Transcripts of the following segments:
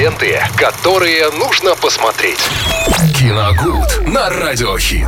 Ленты, которые нужно посмотреть. Киногуд на Радиохит.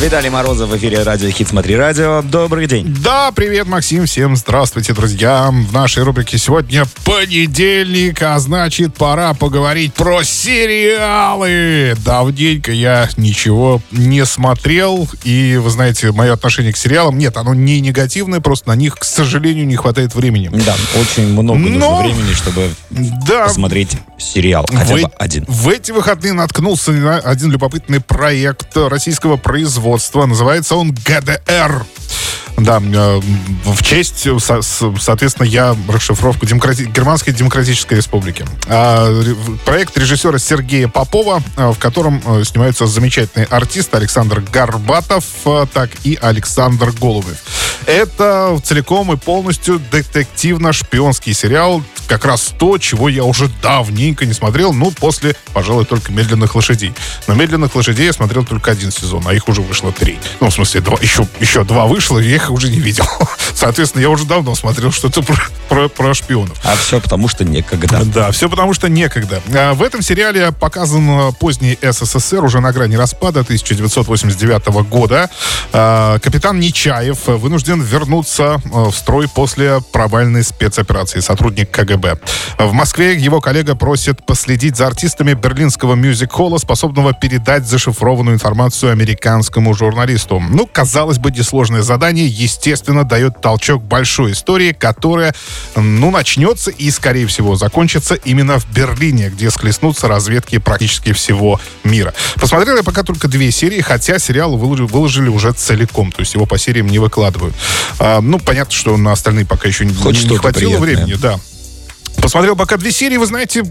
Виталий Морозов в эфире Радио Хит Смотри Радио. Добрый день. Да, привет, Максим. Всем здравствуйте, друзья. В нашей рубрике сегодня понедельник, а значит, пора поговорить про сериалы. Давненько я ничего не смотрел. И, вы знаете, мое отношение к сериалам, нет, оно не негативное, просто на них, к сожалению, не хватает времени. Да, очень много Но- нужно времени, чтобы Да, посмотреть сериал. Хотя в, бы э- один. в эти выходные наткнулся на один любопытный проект российского производства. Называется он ГДР. Да, э, в честь, с- соответственно, я расшифровку Демократи- Германской Демократической Республики. А, Проект режиссера Сергея Попова, э, в котором э, снимаются замечательные артисты Александр Горбатов, э, так и Александр Голубев. Это целиком и полностью детективно-шпионский сериал. Как раз то, чего я уже давненько не смотрел, ну, после, пожалуй, только «Медленных лошадей». Но «Медленных лошадей» я смотрел только один сезон, а их уже вышло три. Ну, в смысле, два, еще, еще два вышло, и я их уже не видел. Соответственно, я уже давно смотрел что-то про, про, про шпионов. А все потому, что некогда. Да, все потому что некогда. А, В этом сериале показан а, поздний СССР, уже на грани распада 1989 года. А, Капитан Нечаев вынужден вернуться в строй после провальной спецоперации, сотрудник КГБ. В Москве его коллега просит последить за артистами берлинского мюзик-холла, способного передать зашифрованную информацию американскому журналисту. Ну, казалось бы, несложное задание, естественно, дает толчок большой истории, которая, ну, начнется и, скорее всего, закончится именно в Берлине, где схлестнутся разведки практически всего мира. Посмотрел я пока только две серии, хотя сериал выложили, уже целиком, то есть его по сериям не выкладывают. А, ну, понятно, что на остальные пока еще не, Хоть не что-то хватило приятное. времени, да. Посмотрел пока две серии, вы знаете,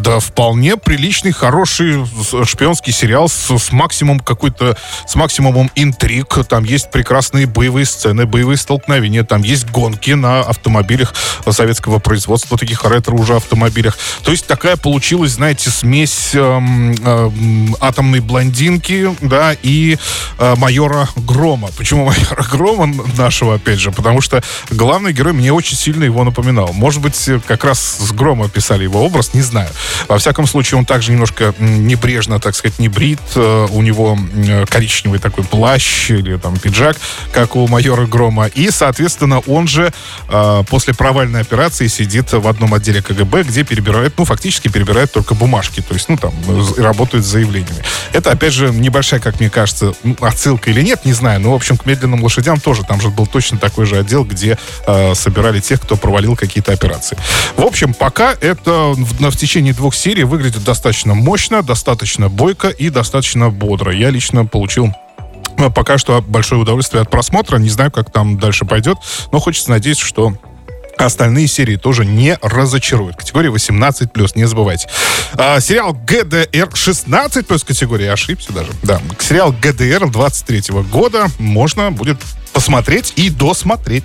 да, вполне приличный, хороший шпионский сериал с, с максимум какой-то, с максимумом интриг. Там есть прекрасные боевые сцены, боевые столкновения, там есть гонки на автомобилях советского производства, таких ретро уже автомобилях. То есть такая получилась, знаете, смесь эм, эм, атомной блондинки, да, и э, майора Грома. Почему майора Грома нашего, опять же? Потому что главный герой мне очень сильно его напоминал. Может быть, э, как раз с Грома писали его образ, не знаю. Во всяком случае, он также немножко небрежно, так сказать, не брит. Э, У него м, коричневый такой плащ или там пиджак, как у майора Грома. И, соответственно, он же э, после провальной операции сидит в одном отделе КГБ, где перебирает, ну, фактически перебирает только бумажки. То есть, ну, там, э, работает с заявлениями. Это, опять же, небольшая, как мне кажется, отсылка или нет, не знаю. Но, в общем, к медленным лошадям тоже. Там же был точно такой же отдел, где э, собирали тех, кто провалил какие-то операции. В общем, пока это в, в течение двух серий выглядит достаточно мощно, достаточно бойко и достаточно бодро. Я лично получил э, пока что большое удовольствие от просмотра. Не знаю, как там дальше пойдет, но хочется надеяться, что Остальные серии тоже не разочаруют. Категория 18+, не забывайте. А, сериал ГДР 16+, категория, я ошибся даже. Да, сериал ГДР 23 года можно будет посмотреть и досмотреть.